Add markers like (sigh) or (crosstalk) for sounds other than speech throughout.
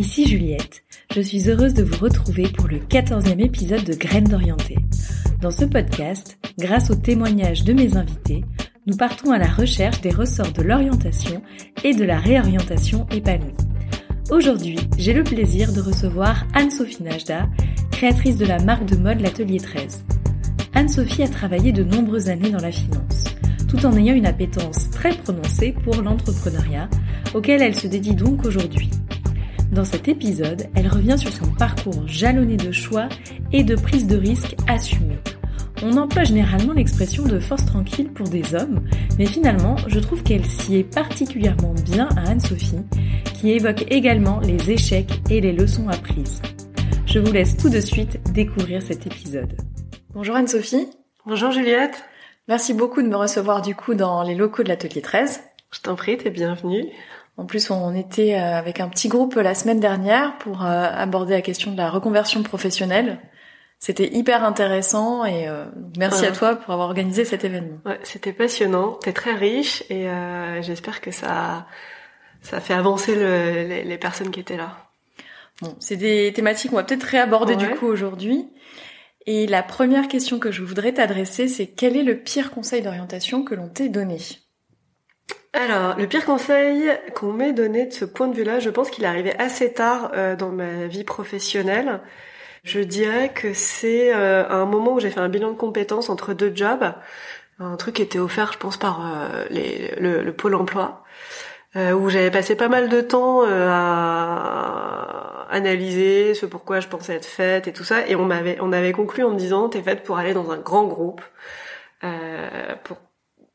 Ici Juliette, je suis heureuse de vous retrouver pour le 14e épisode de Graines d'Orienté. Dans ce podcast, grâce aux témoignages de mes invités, nous partons à la recherche des ressorts de l'orientation et de la réorientation épanouie. Aujourd'hui, j'ai le plaisir de recevoir Anne-Sophie Najda, créatrice de la marque de mode L'Atelier 13. Anne-Sophie a travaillé de nombreuses années dans la finance, tout en ayant une appétence très prononcée pour l'entrepreneuriat, auquel elle se dédie donc aujourd'hui. Dans cet épisode, elle revient sur son parcours jalonné de choix et de prise de risques assumés. On emploie généralement l'expression de force tranquille pour des hommes, mais finalement, je trouve qu'elle s'y est particulièrement bien à Anne-Sophie, qui évoque également les échecs et les leçons apprises. Je vous laisse tout de suite découvrir cet épisode. Bonjour Anne-Sophie. Bonjour Juliette. Merci beaucoup de me recevoir du coup dans les locaux de l'atelier 13. Je t'en prie, t'es bienvenue. En plus, on était euh, avec un petit groupe la semaine dernière pour euh, aborder la question de la reconversion professionnelle. C'était hyper intéressant et euh, merci à toi pour avoir organisé cet événement. Ouais, c'était passionnant, t'es très riche et euh, j'espère que ça ça fait avancer le, les, les, personnes qui étaient là. Bon, c'est des thématiques qu'on va peut-être réaborder Ouais. du coup aujourd'hui. Et la première question que je voudrais t'adresser, c'est quel est le pire conseil d'orientation que l'on t'ait donné? Alors, le pire conseil qu'on m'ait donné de ce point de vue-là, je pense qu'il est arrivé assez tard euh, dans ma vie professionnelle. Je dirais que c'est euh, un moment où j'ai fait un bilan de compétences entre deux jobs, un truc qui était offert, je pense, par euh, le, le pôle emploi, euh, où j'avais passé pas mal de temps euh, à analyser ce pourquoi je pensais être faite et tout ça, et on m'avait, on avait conclu en me disant, t'es faite pour aller dans un grand groupe, euh, pour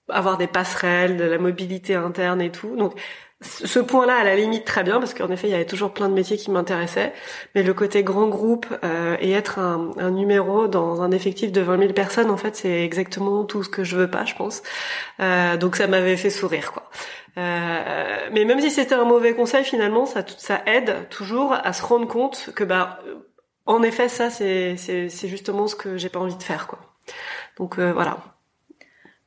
avoir des passerelles, de la mobilité interne et tout. Donc ce point-là, à la limite, très bien, parce qu'en effet, il y avait toujours plein de métiers qui m'intéressaient. Mais le côté grand groupe euh, et être un, un numéro dans un effectif de 20 000 personnes, en fait, c'est exactement tout ce que je veux pas, je pense. Euh, donc ça m'avait fait sourire, quoi. Euh, mais même si c'était un mauvais conseil, finalement, ça, ça aide toujours à se rendre compte que, bah, en effet, ça, c'est justement ce que j'ai pas envie de faire, quoi. Donc euh, voilà.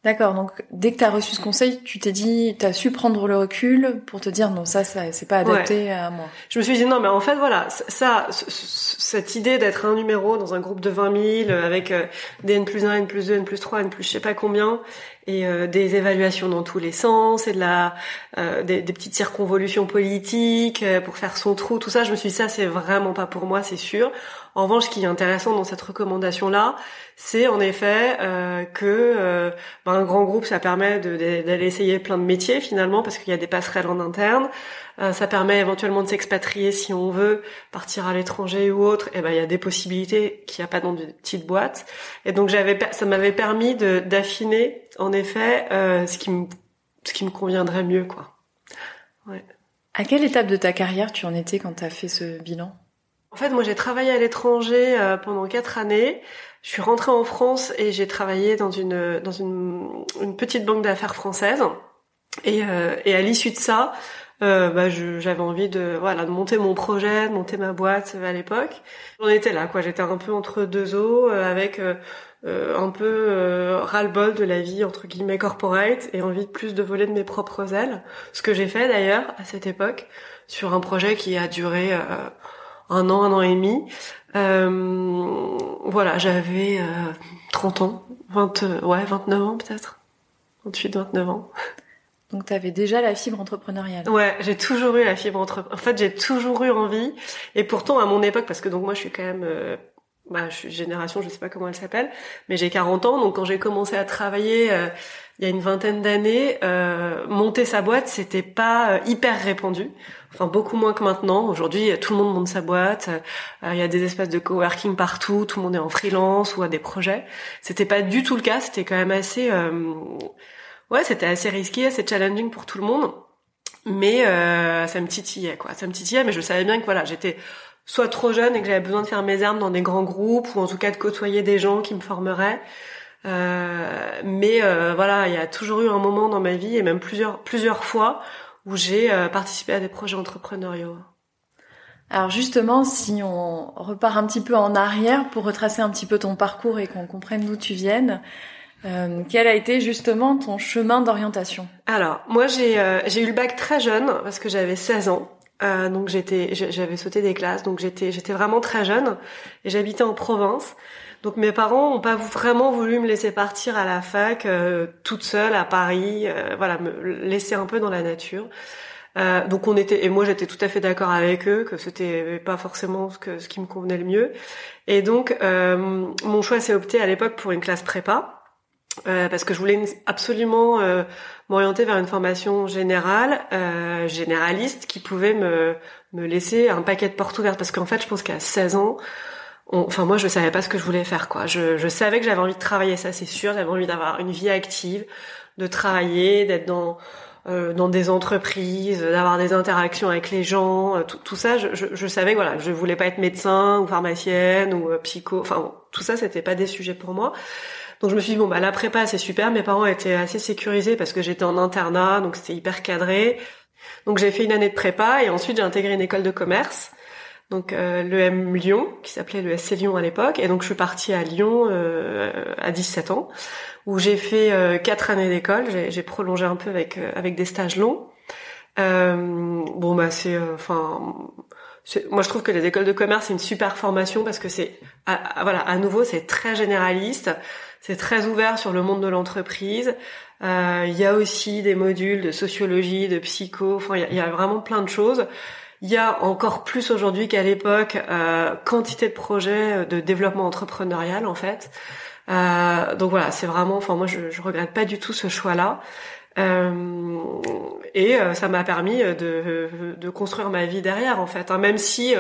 D'accord, donc dès que tu as reçu ce conseil, tu t'es dit, tu as su prendre le recul pour te dire non, ça, ça c'est pas adapté à moi. Je me suis dit non, mais en fait voilà, ça, cette idée d'être un numéro dans un groupe de 20 000 avec euh, des N plus 1, N plus 2, N plus 3, N plus je sais pas combien, et euh, des évaluations dans tous les sens, et de la, euh, des, petites circonvolutions politiques euh, pour faire son trou, tout ça, je me suis dit ça c'est vraiment pas pour moi, c'est sûr. En revanche, ce qui est intéressant dans cette recommandation-là, c'est en effet euh, que ben, un grand groupe, ça permet d'aller essayer plein de métiers finalement, parce qu'il y a des passerelles en interne. Euh, ça permet éventuellement de s'expatrier si on veut, partir à l'étranger ou autre. Et ben il y a des possibilités qu'il n'y a pas dans de petites boîtes. Et donc j'avais, ça m'avait permis de d'affiner en effet euh, ce qui me ce qui me conviendrait mieux quoi. Ouais. À quelle étape de ta carrière tu en étais quand tu as fait ce bilan? En fait, moi, j'ai travaillé à l'étranger euh, pendant quatre années. Je suis rentrée en France et j'ai travaillé dans une dans une, une petite banque d'affaires française. Et, euh, et à l'issue de ça, euh, bah, j'avais envie de voilà de monter mon projet, de monter ma boîte à l'époque. J'en étais là, quoi. J'étais un peu entre deux eaux, euh, avec euh, euh, un peu euh, ras-le-bol de la vie entre guillemets corporate et envie de plus de voler de mes propres ailes. Ce que j'ai fait d'ailleurs à cette époque sur un projet qui a duré euh, un an, un an et demi. Euh, voilà, j'avais euh, 30 ans, 20, euh, ouais, 29 ans peut-être. 28, 29 ans. Donc tu avais déjà la fibre entrepreneuriale. Ouais, j'ai toujours eu la fibre entre. En fait, j'ai toujours eu envie. Et pourtant, à mon époque, parce que donc moi, je suis quand même, euh, bah, je suis génération, je sais pas comment elle s'appelle, mais j'ai 40 ans. Donc quand j'ai commencé à travailler, euh, il y a une vingtaine d'années, euh, monter sa boîte, c'était pas euh, hyper répandu. Enfin, beaucoup moins que maintenant. Aujourd'hui, tout le monde monte sa boîte. Euh, il y a des espaces de coworking partout. Tout le monde est en freelance ou a des projets. C'était pas du tout le cas. C'était quand même assez, ouais, c'était assez risqué, assez challenging pour tout le monde. Mais ça me titillait, quoi. Ça me titillait, mais je savais bien que voilà, j'étais soit trop jeune et que j'avais besoin de faire mes armes dans des grands groupes ou en tout cas de côtoyer des gens qui me formeraient. Euh, mais euh, voilà, il y a toujours eu un moment dans ma vie et même plusieurs plusieurs fois où j'ai euh, participé à des projets entrepreneuriaux. Alors justement, si on repart un petit peu en arrière pour retracer un petit peu ton parcours et qu'on comprenne d'où tu viennes, euh, quel a été justement ton chemin d'orientation? Alors, moi j'ai j'ai eu le bac très jeune parce que j'avais 16 ans. Euh, donc j'étais j'avais sauté des classes, donc j'étais j'étais vraiment très jeune et j'habitais en province. Donc mes parents ont pas vraiment voulu me laisser partir à la fac euh, toute seule à Paris, euh, voilà, me laisser un peu dans la nature. Euh, donc on était et moi j'étais tout à fait d'accord avec eux que c'était pas forcément ce que ce qui me convenait le mieux. Et donc mon choix s'est opté à l'époque pour une classe prépa. Parce que je voulais absolument m'orienter vers une formation générale, généraliste, qui pouvait me, me laisser un paquet de portes ouvertes. Parce qu'en fait, je pense qu'à 16 ans, enfin moi je savais pas ce que je voulais faire quoi. Je, je savais que j'avais envie de travailler, ça c'est sûr. J'avais envie d'avoir une vie active, de travailler, d'être dans euh, dans des entreprises, d'avoir des interactions avec les gens, euh, tout, tout ça. Je, je, je, savais voilà, je voulais pas être médecin ou pharmacienne ou euh, psycho. Enfin tout ça c'était pas des sujets pour moi. Donc je me suis dit bon bah la prépa c'est super. Mes parents étaient assez sécurisés parce que j'étais en internat, donc c'était hyper cadré. Donc j'ai fait une année de prépa et ensuite j'ai intégré une école de commerce donc euh, l'EM Lyon, qui s'appelait le SC Lyon à l'époque. Et donc je suis partie à Lyon euh, à 17 ans, où j'ai fait euh, quatre années d'école. J'ai prolongé un peu avec euh, avec des stages longs. bon bah c'est, enfin, moi je trouve que les écoles de commerce c'est une super formation parce que c'est, voilà, à nouveau c'est très généraliste, c'est très ouvert sur le monde de l'entreprise. Il y a aussi des modules de sociologie, de psycho. Enfin, il y a vraiment plein de choses. Il y a encore plus aujourd'hui qu'à l'époque euh, quantité de projets euh, de développement entrepreneurial en fait. Euh, donc voilà, c'est vraiment, enfin moi je, je regrette pas du tout ce choix-là. Euh, et euh, ça m'a permis de, de, construire ma vie derrière en fait. Hein. Même si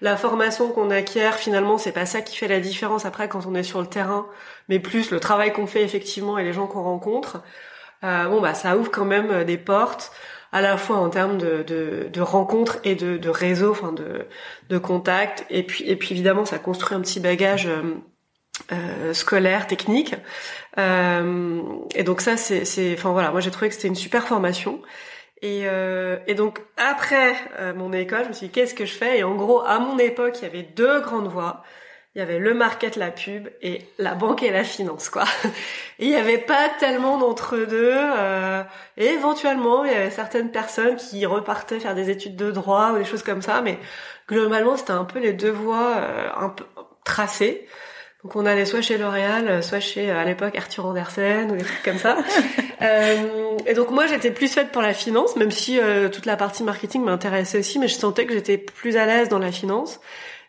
la formation qu'on acquiert finalement c'est pas ça qui fait la différence après quand on est sur le terrain, mais plus le travail qu'on fait effectivement et les gens qu'on rencontre. bon bah ça ouvre quand même des portes à la fois en termes de, de, de rencontres et de, de réseaux, enfin de, de contacts, et puis et puis évidemment ça construit un petit bagage euh, euh scolaire, technique. Euh, et donc ça c'est, enfin voilà, moi j'ai trouvé que c'était une super formation. Et, euh, et donc après euh, mon école, je me suis dit qu'est-ce que je fais? Et en gros, à mon époque, il y avait deux grandes voies il y avait le market, la pub et la banque et la finance, quoi. (laughs) Et il n'y avait pas tellement d'entre-deux. Euh, et éventuellement, il y avait certaines personnes qui repartaient faire des études de droit ou des choses comme ça, mais globalement, c'était un peu les deux voies euh, un peu tracées. Donc on allait soit chez L'Oréal, soit chez à l'époque Arthur Andersen ou des trucs comme ça. (laughs) euh, et donc moi j'étais plus faite pour la finance, même si euh, toute la partie marketing m'intéressait aussi, mais je sentais que j'étais plus à l'aise dans la finance.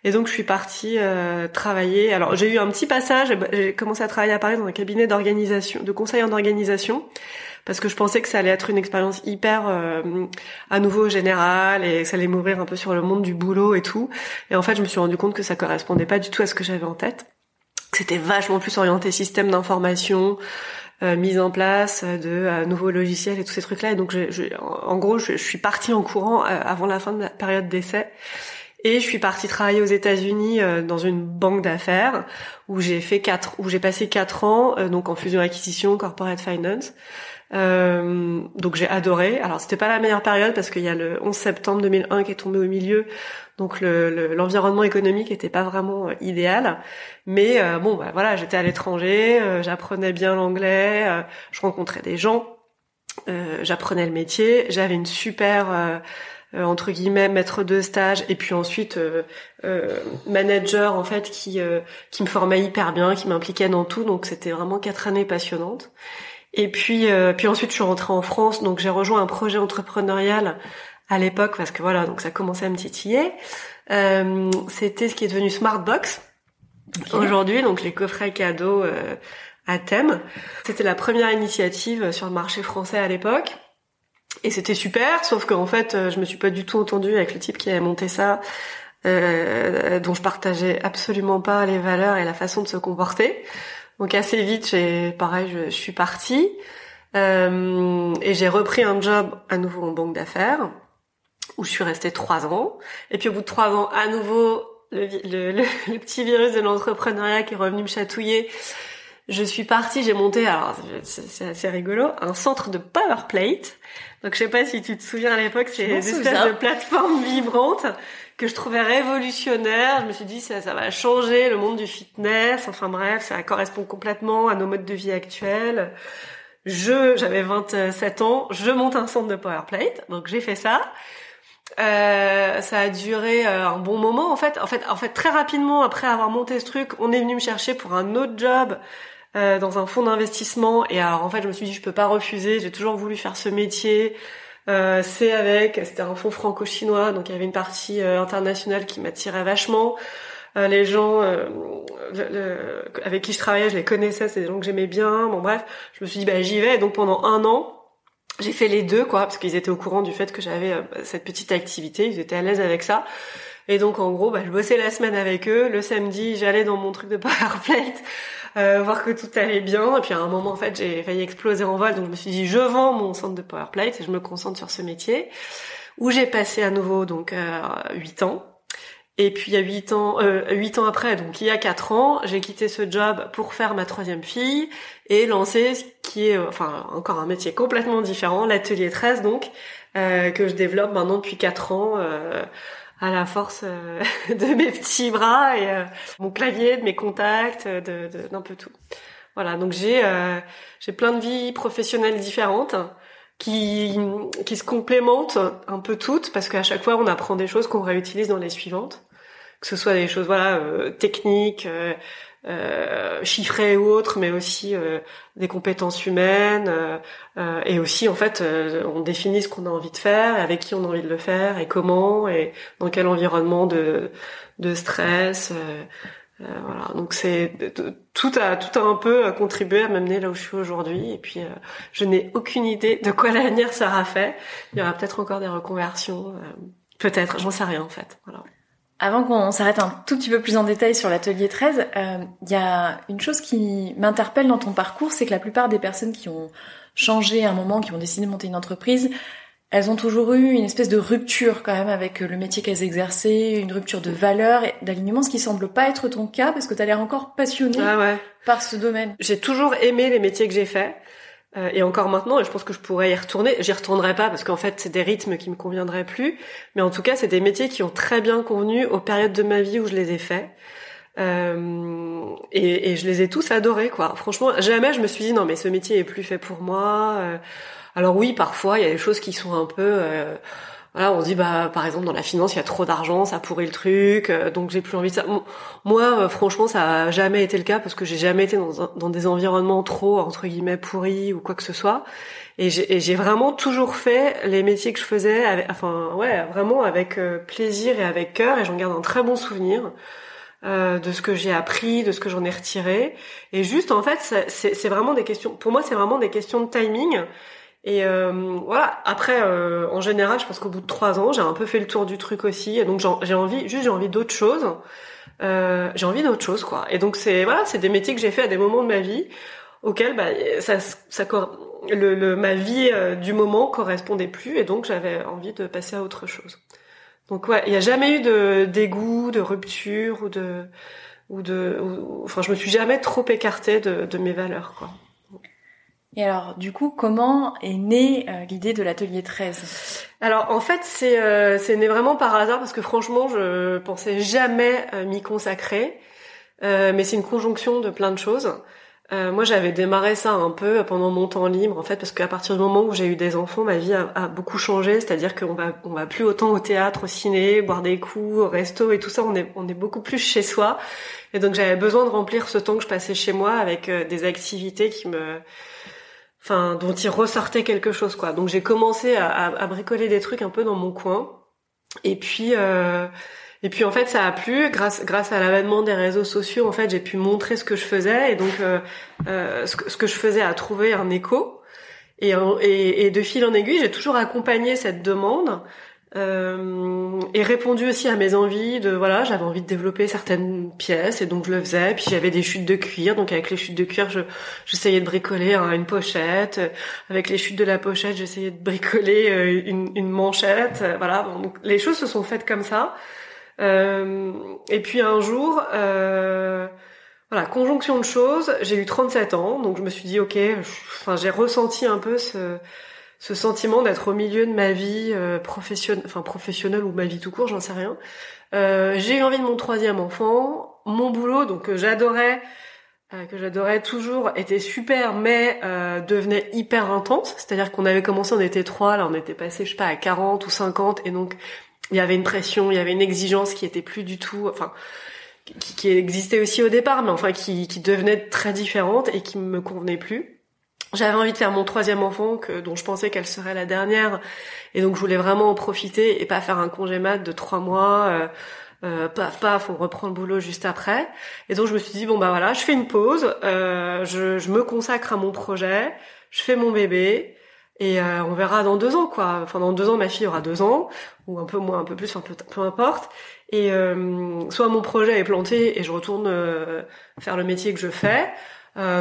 Et donc je suis partie euh, travailler. Alors j'ai eu un petit passage. J'ai commencé à travailler à Paris dans un cabinet d'organisation, de conseil en organisation, parce que je pensais que ça allait être une expérience hyper euh, à nouveau générale et que ça allait m'ouvrir un peu sur le monde du boulot et tout. Et en fait, je me suis rendu compte que ça correspondait pas du tout à ce que j'avais en tête. C'était vachement plus orienté système d'information, euh, mise en place de euh, nouveaux logiciels et tous ces trucs-là. Et donc, je, en gros, je, suis partie en courant avant la fin de la période d'essai. Et je suis partie travailler aux États-Unis euh, dans une banque d'affaires où j'ai fait quatre, où j'ai passé quatre ans euh, donc en fusion acquisition, corporate finance. Euh, donc j'ai adoré. Alors c'était pas la meilleure période parce qu'il y a le 11 septembre 2001 qui est tombé au milieu, donc l'environnement le, économique était pas vraiment idéal. Mais bon, bah, voilà, j'étais à l'étranger, j'apprenais bien l'anglais, je rencontrais des gens, j'apprenais le métier, j'avais une super euh, entre guillemets maître de stage et puis ensuite euh, euh, manager en fait qui qui me formait hyper bien, qui m'impliquait dans tout. Donc c'était vraiment quatre années passionnantes. Et puis puis ensuite je suis rentrée en France, donc j'ai rejoint un projet entrepreneurial à l'époque parce que voilà donc ça commençait à me titiller. c'était ce qui est devenu Smartbox aujourd'hui, donc les coffrets cadeaux à thème. C'était la première initiative sur le marché français à l'époque. Et c'était super, sauf qu'en fait, je me suis pas du tout entendue avec le type qui avait monté ça, euh, dont je partageais absolument pas les valeurs et la façon de se comporter. Donc assez vite, j'ai pareil, je, suis partie euh, et j'ai repris un job à nouveau en banque d'affaires où je suis restée trois ans. Et puis au bout de trois ans, à nouveau, le, le, (laughs) le petit virus de l'entrepreneuriat qui est revenu me chatouiller. Je suis partie, j'ai monté, alors c'est assez rigolo, un centre de power plate. Donc je sais pas si tu te souviens à l'époque, c'est des espèces de plateformes vibrantes que je trouvais révolutionnaire. Je me suis dit ça, ça va changer le monde du fitness. Enfin bref, ça correspond complètement à nos modes de vie actuels. Je, j'avais 27 ans, je monte un centre de power plate, donc j'ai fait ça. Euh, ça a duré euh, un bon moment en fait. En fait, en fait, très rapidement après avoir monté ce truc, on est venu me chercher pour un autre job euh, dans un fonds d'investissement. Et alors en fait, je me suis dit je peux pas refuser. J'ai toujours voulu faire ce métier. Euh, c'est avec, c'était un fonds franco-chinois, donc il y avait une partie euh, internationale qui m'attirait vachement. Euh, les gens avec qui je travaillais, je les connaissais, c'est des gens que j'aimais bien. Bon bref, je me suis dit bah j'y vais. Et donc pendant un an, j'ai fait les deux quoi, parce qu'ils étaient au courant du fait que j'avais cette petite activité, ils étaient à l'aise avec ça. Et donc en gros, bah, je bossais la semaine avec eux. Le samedi, j'allais dans mon truc de PowerPlate euh, voir que tout allait bien. Et puis à un moment, en fait, j'ai failli exploser en vol. Donc je me suis dit, je vends mon centre de PowerPlate et je me concentre sur ce métier. Où j'ai passé à nouveau donc euh, 8 ans. Et puis il y a 8 ans, euh, 8 ans après, donc il y a 4 ans, j'ai quitté ce job pour faire ma troisième fille et lancer ce qui est, euh, enfin encore un métier complètement différent, l'atelier 13 donc, euh, que je développe maintenant depuis 4 ans. Euh, à la force euh, (laughs) de mes petits bras et euh, mon clavier, de mes contacts, de d'un peu tout. Voilà, donc j'ai euh, j'ai plein de vies professionnelles différentes qui qui se complémentent un peu toutes parce qu'à chaque fois on apprend des choses qu'on réutilise dans les suivantes, que ce soit des choses voilà techniques, euh, ou autres, mais aussi euh, des compétences humaines euh, et aussi en fait on définit ce qu'on a envie de faire, avec qui on a envie de le faire et comment et dans quel environnement de de stress. voilà, donc c'est tout a tout a un peu contribué à m'amener là où je suis aujourd'hui. Et puis je n'ai aucune idée de quoi (laughs) l'avenir sera fait. Il y aura peut-être encore des reconversions, peut-être, j'en sais rien en fait. Voilà. Avant qu'on s'arrête un tout petit peu plus en détail sur l'atelier 13, il euh, y a une chose qui m'interpelle dans ton parcours, c'est que la plupart des personnes qui ont changé à un moment, qui ont décidé de monter une entreprise, elles ont toujours eu une espèce de rupture quand même avec le métier qu'elles exerçaient, une rupture de valeur et d'alignement, ce qui semble pas être ton cas parce que tu as l'air encore passionnée ah par ce domaine. J'ai toujours aimé les métiers que j'ai faits. Euh, et encore maintenant, je pense que je pourrais y retourner. J'y retournerai pas parce qu'en fait, c'est des rythmes qui me conviendraient plus. Mais en tout cas, c'est des métiers qui ont très bien convenu aux périodes de ma vie où je les ai faits. Euh, et, et, je les ai tous adorés, quoi. Franchement, jamais je me suis dit non, mais ce métier est plus fait pour moi. Euh, alors oui, parfois, il y a des choses qui sont un peu euh, voilà, on dit bah par exemple dans la finance il y a trop d'argent, ça pourrit le truc, euh, donc j'ai plus envie de ça. Moi euh, franchement ça a jamais été le cas parce que j'ai jamais été dans, dans, des environnements trop entre guillemets pourris ou quoi que ce soit. Et j'ai vraiment toujours fait les métiers que je faisais, avec, enfin ouais vraiment avec euh, plaisir et avec cœur et j'en garde un très bon souvenir. Euh, de ce que j'ai appris, de ce que j'en ai retiré. Et juste, en fait, c'est vraiment des questions. Pour moi, c'est vraiment des questions de timing. Et euh, voilà. Après, euh, en général, je pense qu'au bout de trois ans, j'ai un peu fait le tour du truc aussi. Et donc, j'ai envie, juste j'ai envie d'autre chose. Euh, j'ai envie d'autre chose, quoi. Et donc, c'est voilà, c'est des métiers que j'ai fait à des moments de ma vie auxquels, bah, ça, ça, le, le, ma vie euh, du moment correspondait plus, et donc j'avais envie de passer à autre chose. Donc ouais, il n'y a jamais eu de dégoût, de rupture ou de ou de, enfin, je me suis jamais trop écartée de, de mes valeurs, quoi. Et alors, du coup, comment est née euh, l'idée de l'atelier 13 Alors, en fait, c'est euh, né vraiment par hasard parce que franchement, je pensais jamais euh, m'y consacrer. mais c'est une conjonction de plein de choses. moi, j'avais démarré ça un peu pendant mon temps libre, en fait, parce qu'à partir du moment où j'ai eu des enfants, ma vie a, a beaucoup changé. C'est-à-dire qu'on va on va plus autant au théâtre, au ciné, boire des coups, au resto et tout ça. On est on est beaucoup plus chez soi. Et donc, j'avais besoin de remplir ce temps que je passais chez moi avec des activités qui me enfin dont il ressortait quelque chose quoi. Donc j'ai commencé à, bricoler des trucs un peu dans mon coin. Et puis euh, Et puis en fait, ça a plu grâce à l'avènement des réseaux sociaux. En fait, j'ai pu montrer ce que je faisais et donc euh, euh, ce, que, je faisais a trouvé un écho. Et de fil en aiguille, j'ai toujours accompagné cette demande euh, et répondu aussi à mes envies de voilà j'avais envie de développer certaines pièces et donc je le faisais. Puis j'avais des chutes de cuir. Donc avec les chutes de cuir je j'essayais de bricoler hein, une pochette. Avec les chutes de la pochette j'essayais de bricoler euh, une, une manchette. Voilà donc les choses se sont faites comme ça. Euh, et puis un jour voilà conjonction de choses j'ai eu 37 ans. Donc je me suis dit ok enfin j'ai ressenti un peu ce ce sentiment d'être au milieu de ma vie euh, professionnelle, enfin professionnelle ou ma vie tout court, j'en sais rien. Euh, j'ai eu envie de mon troisième enfant. Mon boulot, donc que j'adorais, euh, que j'adorais toujours, était super, mais euh, devenait hyper intense. C'est-à-dire qu'on avait commencé, on était trois, là on était passé, je sais pas, à 40 ou 50, et donc il y avait une pression, il y avait une exigence qui était plus du tout, enfin, qui, qui existait aussi au départ, mais enfin qui, qui devenait très différente et qui me convenait plus. J'avais envie de faire mon troisième enfant, que, dont je pensais qu'elle serait la dernière, et donc je voulais vraiment en profiter et pas faire un congé mat de trois mois. Euh, euh, paf paf, on reprend le boulot juste après. Et donc je me suis dit bon bah voilà, je fais une pause, euh, je, je, me consacre à mon projet, je fais mon bébé et euh, on verra dans deux ans quoi. Enfin dans deux ans ma fille aura deux ans ou un peu moins, un peu plus, un peu, peu importe. Et euh, soit mon projet est planté et je retourne euh, faire le métier que je fais,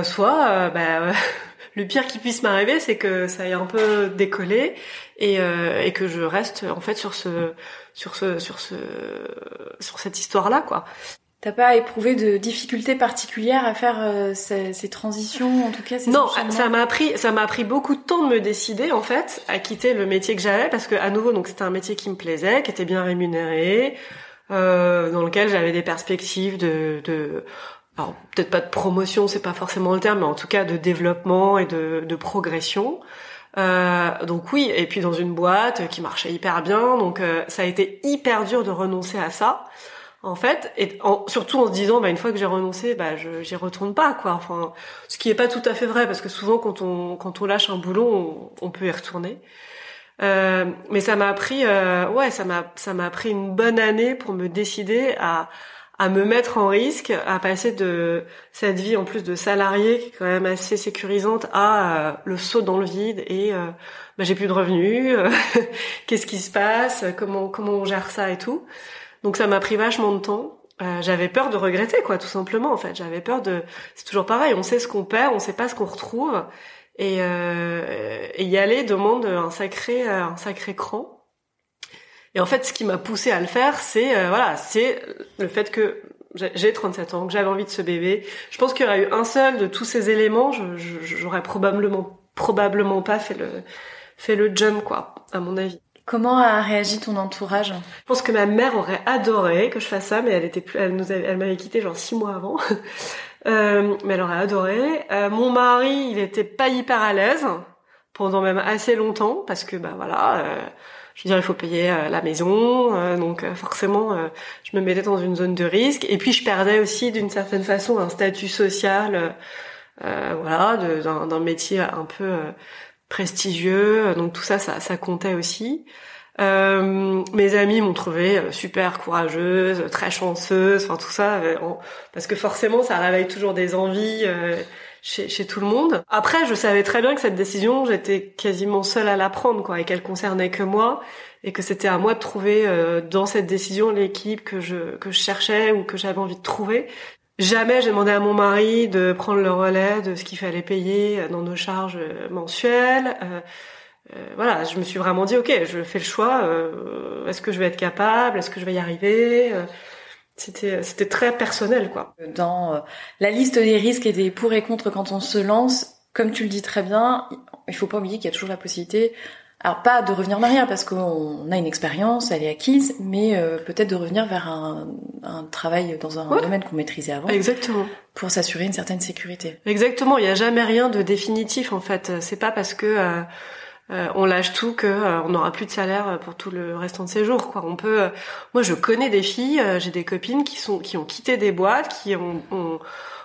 soit bah (laughs) le pire qui puisse m'arriver, c'est que ça ait un peu décollé et, euh, et que je reste en fait sur ce, sur ce, sur ce, sur cette histoire-là, quoi. T'as pas éprouvé de difficultés particulières à faire euh, ces, ces, transitions, en tout cas ces Non, ça m'a pris, ça m'a pris beaucoup de temps de me décider en fait à quitter le métier que j'avais parce que à nouveau donc c'était un métier qui me plaisait, qui était bien rémunéré, euh, dans lequel j'avais des perspectives de, de alors peut-être pas de promotion, c'est pas forcément le terme, mais en tout cas de développement et de, de progression. Euh, donc oui, et puis dans une boîte qui marchait hyper bien, donc euh, ça a été hyper dur de renoncer à ça, en fait, et surtout en se disant, bah, une fois que j'ai renoncé, bah, je j'y retourne pas, quoi. Enfin, ce qui est pas tout à fait vrai, parce que souvent quand on quand on lâche un boulot, on, on peut y retourner. Euh, mais ça m'a pris, euh, ouais, ça m'a ça m'a pris une bonne année pour me décider à à me mettre en risque, à passer de cette vie en plus de salarié qui est quand même assez sécurisante à euh, le saut dans le vide et euh, bah, j'ai plus de revenus, euh, (laughs) qu'est-ce qui se passe, comment comment on gère ça et tout. Donc ça m'a pris vachement de temps. j'avais peur de regretter quoi, tout simplement en fait. J'avais peur de, c'est toujours pareil, on sait ce qu'on perd, on sait pas ce qu'on retrouve et, et y aller demande un sacré un sacré cran. Et en fait, ce qui m'a poussé à le faire, c'est euh, voilà, c'est le fait que j'ai 37 ans, que j'avais envie de ce bébé. Je pense qu'il y aurait eu un seul de tous ces éléments, j'aurais probablement probablement pas fait le fait le jump quoi, à mon avis. Comment a réagi ton entourage? Je pense que ma mère aurait adoré que je fasse ça, mais elle était plus, elle nous elle m'avait quitté genre six mois avant. (laughs) euh, mais elle aurait adoré. Euh, mon mari, il était pas hyper à l'aise pendant même assez longtemps parce que bah voilà. Euh, je veux dire, il faut payer euh, la maison, euh, donc euh, forcément, je me mettais dans une zone de risque. Et puis, je perdais aussi, d'une certaine façon, un statut social, voilà, d'un métier un peu prestigieux. Donc tout ça, ça, ça comptait aussi. Euh, mes amis m'ont trouvé super courageuse, très chanceuse, enfin tout ça, parce que forcément ça réveille toujours des envies chez, chez, tout le monde. Après, je savais très bien que cette décision, j'étais quasiment seule à la prendre, quoi, et qu'elle concernait que moi, et que c'était à moi de trouver euh, dans cette décision l'équipe que je que je cherchais ou que j'avais envie de trouver. Jamais j'ai demandé à mon mari de prendre le relais de ce qu'il fallait payer dans nos charges mensuelles. Euh, euh, voilà, je me suis vraiment dit, ok, je fais le choix. Est-ce que je vais être capable Est-ce que je vais y arriver c'était c'était très personnel quoi. Dans euh, la liste des risques et des pour et contre quand on se lance, comme tu le dis très bien, il faut pas oublier qu'il y a toujours la possibilité alors pas de revenir en arrière parce qu'on a une expérience, elle est acquise, mais euh, peut-être de revenir vers un, un travail dans un domaine qu'on maîtrisait avant. Exactement. Pour s'assurer une certaine sécurité. Exactement. Il n'y a jamais rien de définitif en fait. C'est pas parce que euh, euh, on lâche tout que euh, on n'aura plus de salaire pour tout le restant de ses jours quoi. On peut euh, moi je connais des filles j'ai des copines qui sont qui ont quitté des boîtes qui ont, ont,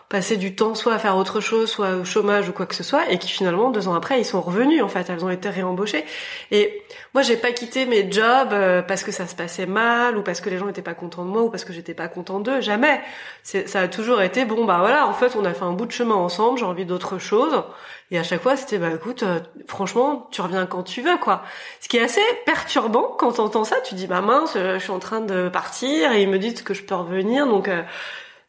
passer du temps soit à faire autre chose, soit au chômage ou quoi que ce soit, et qui finalement deux ans après ils sont revenus en fait, elles ont été réembauchées. Et moi j'ai pas quitté mes jobs euh, parce que ça se passait mal ou parce que les gens étaient pas contents de moi ou parce que j'étais pas content d'eux, jamais. Ça a toujours été bon bah voilà, en fait on a fait un bout de chemin ensemble, j'ai envie d'autre chose. Et à chaque fois c'était bah écoute, euh, franchement tu reviens quand tu veux quoi. Ce qui est assez perturbant quand t'entends ça, tu dis bah mince, je suis en train de partir et ils me disent que je peux revenir donc. Euh,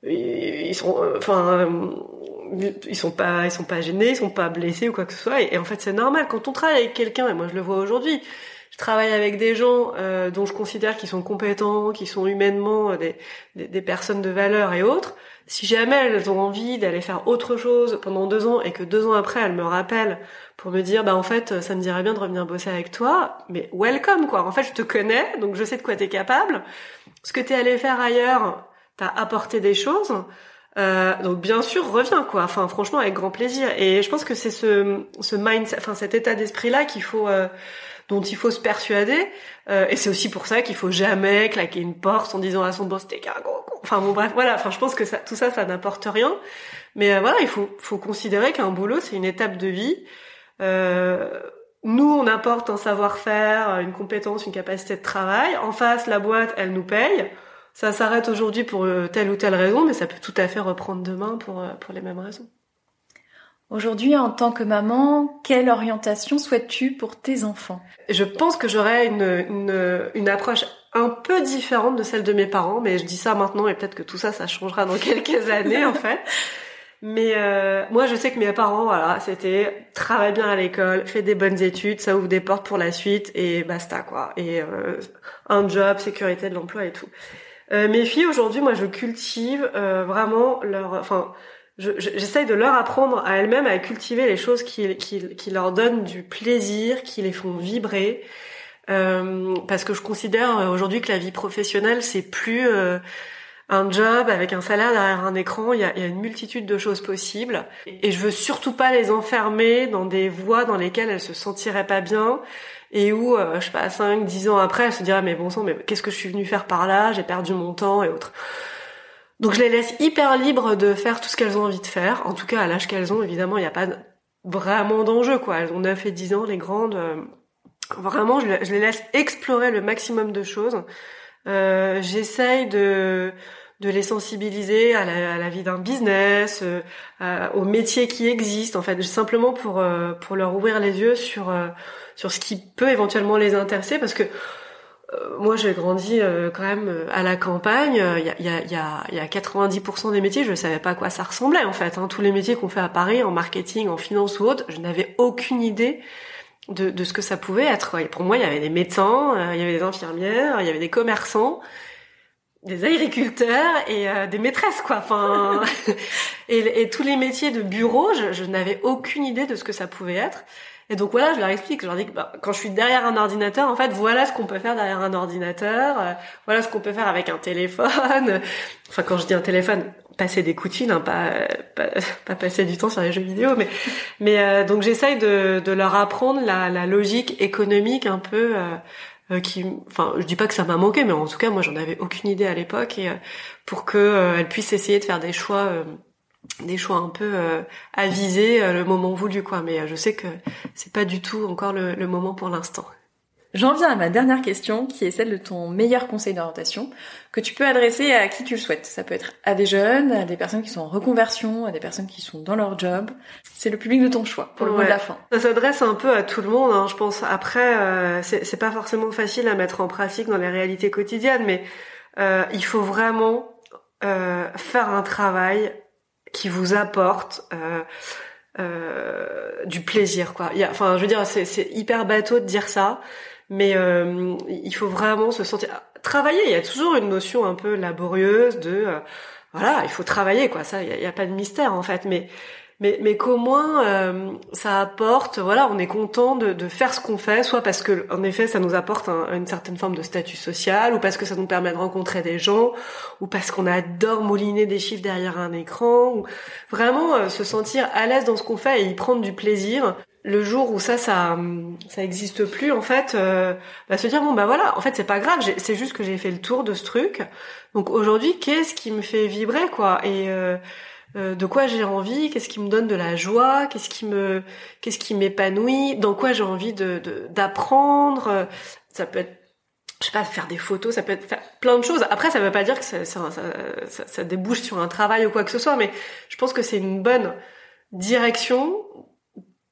ils sont euh, enfin euh, ils sont pas ils sont pas gênés ils sont pas blessés ou quoi que ce soit. Et, en fait c'est normal quand on travaille avec quelqu'un et moi je le vois aujourd'hui. Je travaille avec des gens euh, dont je considère qu'ils sont compétents qui sont humainement des, des, des, personnes de valeur et autres. Si jamais elles ont envie d'aller faire autre chose pendant deux ans et que deux ans après elles me rappellent pour me dire bah en fait ça me dirait bien de revenir bosser avec toi mais welcome quoi. En fait je te connais donc je sais de quoi t'es capable. Ce que t'es allé faire ailleurs t'as apporté des choses. Euh, donc bien sûr, reviens quoi. Enfin franchement avec grand plaisir. Et je pense que c'est ce ce mindset, enfin cet état d'esprit là qu'il faut euh, dont il faut se persuader. Euh, et c'est aussi pour ça qu'il faut jamais claquer une porte en disant à son boss t'es qu'un gros con. Enfin bon bref voilà. Enfin je pense que ça, tout ça ça n'apporte rien. Mais euh, voilà il faut faut considérer qu'un boulot c'est une étape de vie. Euh, nous, on apporte un savoir-faire, une compétence, une capacité de travail. En face, la boîte, elle nous paye ça s'arrête aujourd'hui pour euh, telle ou telle raison, mais ça peut tout à fait reprendre demain pour, euh, pour les mêmes raisons. Aujourd'hui, en tant que maman, quelle orientation souhaites-tu pour tes enfants? Je pense que j'aurais une, une, une, approche un peu différente de celle de mes parents, mais je dis ça maintenant et peut-être que tout ça, ça changera dans (laughs) quelques années en fait. Mais euh, moi, je sais que mes parents, voilà, c'était travaille bien à l'école, fais des bonnes études, ça ouvre des portes pour la suite et basta quoi. Et euh, un job, sécurité de l'emploi et tout. Euh, mes filles aujourd'hui, moi, je cultive euh, vraiment leur, enfin, j'essaye de leur apprendre à elles-mêmes à cultiver les choses qui, qui, qui, leur donnent du plaisir, qui les font vibrer. Euh, parce que je considère aujourd'hui que la vie professionnelle, c'est plus un job avec un salaire derrière un écran. Il y a, y a une multitude de choses possibles. Et je veux surtout pas les enfermer dans des voies dans lesquelles elles se sentiraient pas bien et où, euh, je sais pas, 5, 10 ans après, elle se dirait, mais bon sang, mais qu'est-ce que je suis venue faire par là? J'ai perdu mon temps et autres. Donc je les laisse hyper libres de faire tout ce qu'elles ont envie de faire. En tout cas, à l'âge qu'elles ont, évidemment, il n'y a pas vraiment d'enjeu, quoi. Elles ont 9 et 10 ans, les grandes. Euh, vraiment, je, les laisse explorer le maximum de choses. Euh, J'essaye de de les sensibiliser à la, à la vie d'un business, euh, aux métiers qui existent, en fait, simplement pour euh, pour leur ouvrir les yeux sur euh, sur ce qui peut éventuellement les intéresser parce que euh, moi j'ai grandi euh, quand même euh, à la campagne, il y a, y, a, y, a, y a 90% des métiers, je ne savais pas à quoi ça ressemblait en fait. Hein. Tous les métiers qu'on fait à Paris, en marketing, en finance ou autre, je n'avais aucune idée de, de, ce que ça pouvait être. Pour moi, il y avait des médecins, il y avait des infirmières, il y avait des commerçants, des agriculteurs et des maîtresses quoi. Enfin, (laughs) et, et, tous les métiers de bureau, je, je n'avais aucune idée de ce que ça pouvait être. Et donc voilà, je leur explique, je leur dis que bah, quand je suis derrière un ordinateur, en fait, voilà ce qu'on peut faire derrière un ordinateur, euh, voilà ce qu'on peut faire avec un téléphone. (laughs) Enfin, quand je dis un téléphone, passer des coups de fil, hein, pas, pas, passer du temps sur les jeux vidéo, mais mais euh, donc j'essaye de, de leur apprendre la, la logique économique un peu. Euh, qui, enfin, je dis pas que ça m'a manqué, mais en tout cas, moi, j'en avais aucune idée à l'époque, et pour que elles puissent essayer de faire des choix des choix un peu euh, avisés euh, le moment voulu quoi mais euh, je sais que c'est pas du tout encore le moment pour l'instant. J'en viens à ma dernière question qui est celle de ton meilleur conseil d'orientation que tu peux adresser à qui tu le souhaites. Ça peut être à des jeunes, à des personnes qui sont en reconversion, à des personnes qui sont dans leur job. C'est le public de ton choix pour le mot de la fin. Ça s'adresse un peu à tout le monde, hein, je pense. Après, euh, c'est pas forcément facile à mettre en pratique dans les réalités quotidiennes, mais euh, il faut vraiment euh, faire un travail qui vous apporte euh, euh, du plaisir quoi. Il y a, enfin, je veux dire, c'est hyper bateau de dire ça, mais euh, il faut vraiment se sentir travailler. Il y a toujours une notion un peu laborieuse de euh, voilà, il faut travailler quoi. Ça, il y a, il y a pas de mystère en fait, mais mais, mais qu'au moins euh, ça apporte, voilà, on est content de, de faire ce qu'on fait, soit parce que en effet ça nous apporte une certaine forme de statut social, ou parce que ça nous permet de rencontrer des gens, ou parce qu'on adore mouliner des chiffres derrière un écran, ou vraiment euh, se sentir à l'aise dans ce qu'on fait et y prendre du plaisir. Le jour où ça, ça, ça existe plus, en fait, euh, bah, se dire bon bah voilà, en fait c'est pas grave, c'est juste que j'ai fait le tour de ce truc. Donc aujourd'hui, qu'est-ce qui me fait vibrer quoi? Et euh, de quoi j'ai envie, qu'est-ce qui me donne de la joie, qu'est-ce qui me, qu'est-ce qui m'épanouit, dans quoi j'ai envie de d'apprendre? Ça peut être je sais pas, faire des photos, ça peut être faire plein de choses. Après, ça veut pas dire que ça, ça, ça, ça, débouche sur un travail ou quoi que ce soit, mais je pense que c'est une bonne direction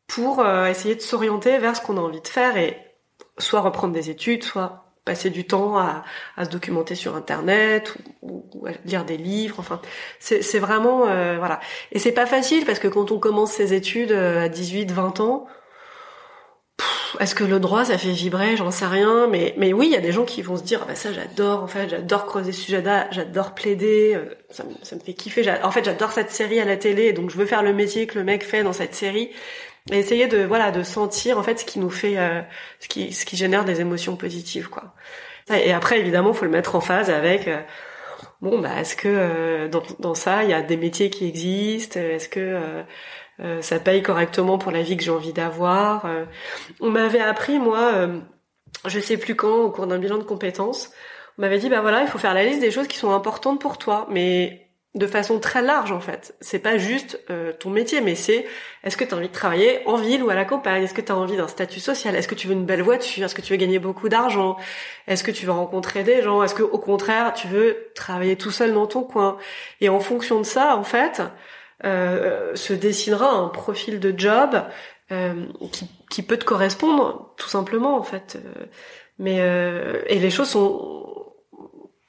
pour euh, essayer de s'orienter vers ce qu'on a envie de faire et soit reprendre des études, soit passer du temps à, à se documenter sur internet ou, à lire des livres. Enfin, c'est vraiment euh, voilà. Et c'est pas facile parce que quand on commence ses études euh, à 18, 20 ans, est-ce que le droit ça fait vibrer? J'en sais rien, mais mais oui, il y a des gens qui vont se dire ah bah ça j'adore en fait, j'adore creuser ce sujet j'adore plaider, euh, ça, me, ça me fait kiffer. En fait, j'adore cette série à la télé, donc je veux faire le métier que le mec fait dans cette série et essayer de voilà de sentir en fait ce qui nous fait euh, ce qui ce qui génère des émotions positives quoi. Et après évidemment, faut le mettre en phase avec euh, bon bah est-ce que dans dans ça, il y a des métiers qui existent Est-ce que euh, ça paye correctement pour la vie que j'ai envie d'avoir. Euh, on m'avait appris, moi, euh, je sais plus quand, au cours d'un bilan de compétences, on m'avait dit, bah voilà, il faut faire la liste des choses qui sont importantes pour toi, mais de façon très large en fait. C'est pas juste ton métier, mais c'est est-ce que tu as envie de travailler en ville ou à la campagne? Est-ce que tu as envie d'un statut social? Est-ce que tu veux une belle voiture? Est-ce que tu veux gagner beaucoup d'argent? Est-ce que tu veux rencontrer des gens? Est-ce que au contraire tu veux travailler tout seul dans ton coin? Et en fonction de ça, en fait, euh, se dessinera un profil de job euh, qui, qui, peut te correspondre tout simplement en fait. Euh, mais et les choses sont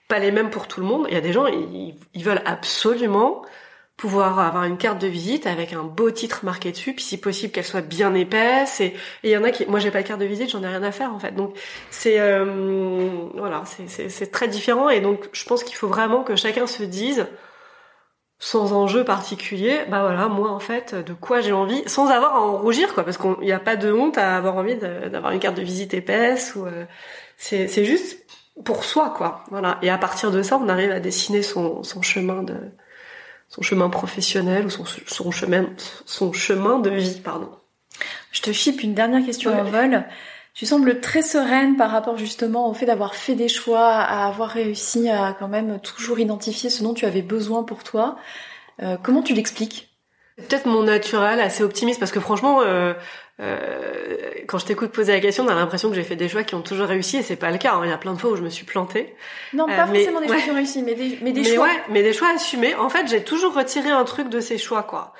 pas les mêmes pour tout le monde. Il y a des gens ils, ils veulent absolument pouvoir avoir une carte de visite avec un beau titre marqué dessus, puis si possible qu'elle soit bien épaisse. Et il y en a qui, moi j'ai pas de carte de visite, j'en ai rien à faire en fait. Donc c'est voilà, c'est très différent. Et donc je pense qu'il faut vraiment que chacun se dise, sans enjeu particulier, bah voilà, moi en fait, de quoi j'ai envie, sans avoir à en rougir quoi, parce qu'il n'y a pas de honte à avoir envie d'avoir une carte de visite épaisse ou euh, c'est juste pour soi quoi, voilà. Et à partir de ça, on arrive à dessiner son son chemin de son chemin professionnel ou son son chemin son chemin de vie, pardon. Je te chipe une dernière question en vol. Tu sembles très sereine par rapport justement au fait d'avoir fait des choix, à avoir réussi à quand même toujours identifier ce dont tu avais besoin pour toi. Euh, comment tu l'expliques? Peut-être mon naturel, assez optimiste, parce que franchement, euh, euh, quand je t'écoute poser la question, on a l'impression que j'ai fait des choix qui ont toujours réussi, et c'est pas le cas. Hein. Il y a plein de fois où je me suis plantée. Non, pas forcément des choix qui ont réussi, mais des, mais des choix. Ouais, mais des choix assumés. En fait, j'ai toujours retiré un truc de ces choix, quoi.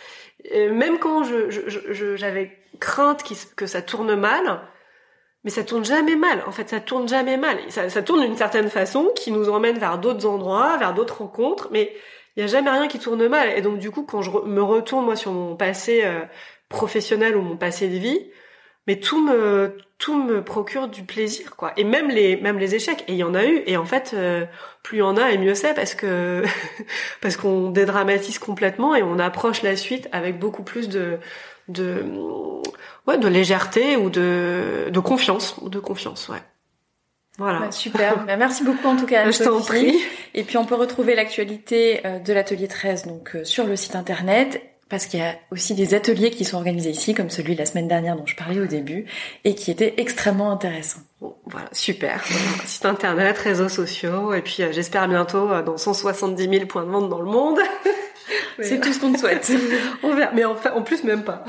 même quand je, j'avais crainte que ça tourne mal, mais ça tourne jamais mal. En fait, ça tourne jamais mal. Ça, ça tourne d'une certaine façon qui nous emmène vers d'autres endroits, vers d'autres rencontres, mais il y a jamais rien qui tourne mal. Et donc du coup, quand je me retourne moi sur mon passé euh, professionnel ou mon passé de vie, mais tout me tout me procure du plaisir quoi. Et même les même les échecs. Et il y en a eu. Et en fait, euh, plus il y en a et mieux c'est parce que (laughs) parce qu'on dédramatise complètement et on approche la suite avec beaucoup plus de de ouais de légèreté ou de de confiance de confiance ouais voilà bah, super bah, merci beaucoup en tout cas (laughs) je t'en prie et puis on peut retrouver l'actualité euh, de l'atelier 13 donc euh, sur le site internet parce qu'il y a aussi des ateliers qui sont organisés ici, comme celui de la semaine dernière dont je parlais au début, et qui était extrêmement intéressant. voilà, super. (laughs) Site internet, réseaux sociaux, et puis euh, j'espère bientôt dans 170 000 points de vente dans le monde. (laughs) C'est tout ce qu'on te souhaite. On verra. Mais en, fait, en plus, même pas.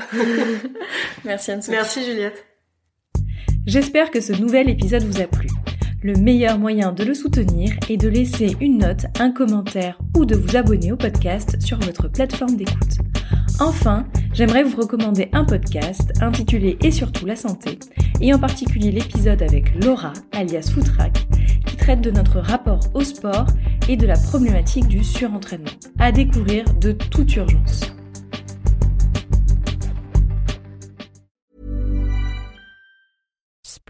Merci Anne. Merci Juliette. J'espère que ce nouvel épisode vous a plu. Le meilleur moyen de le soutenir est de laisser une note, un commentaire ou de vous abonner au podcast sur votre plateforme d'écoute. Enfin, j'aimerais vous recommander un podcast intitulé Et surtout la santé, et en particulier l'épisode avec Laura, alias Footrack, qui traite de notre rapport au sport et de la problématique du surentraînement, à découvrir de toute urgence.